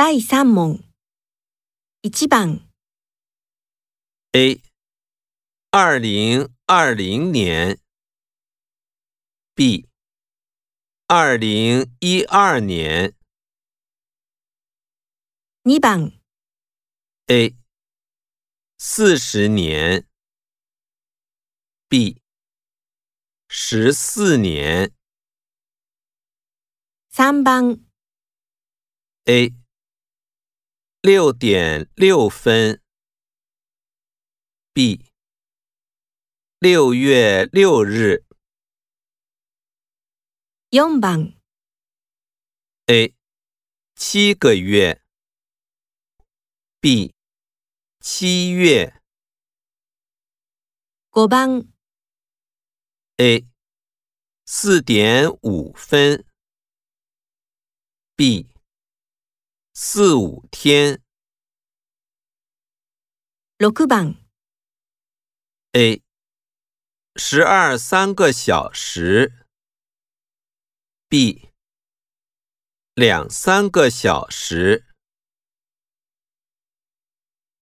第三问，一、番，A，二零二零年，B，二零一二年，二、番，A，四十年，B，十四年，三、番，A。六点六分，B。六月六日，四番，A。七个月，B。七月，五番，A。四点五分，B。四五天，六番，A，十二三个小时，B，两三个小时。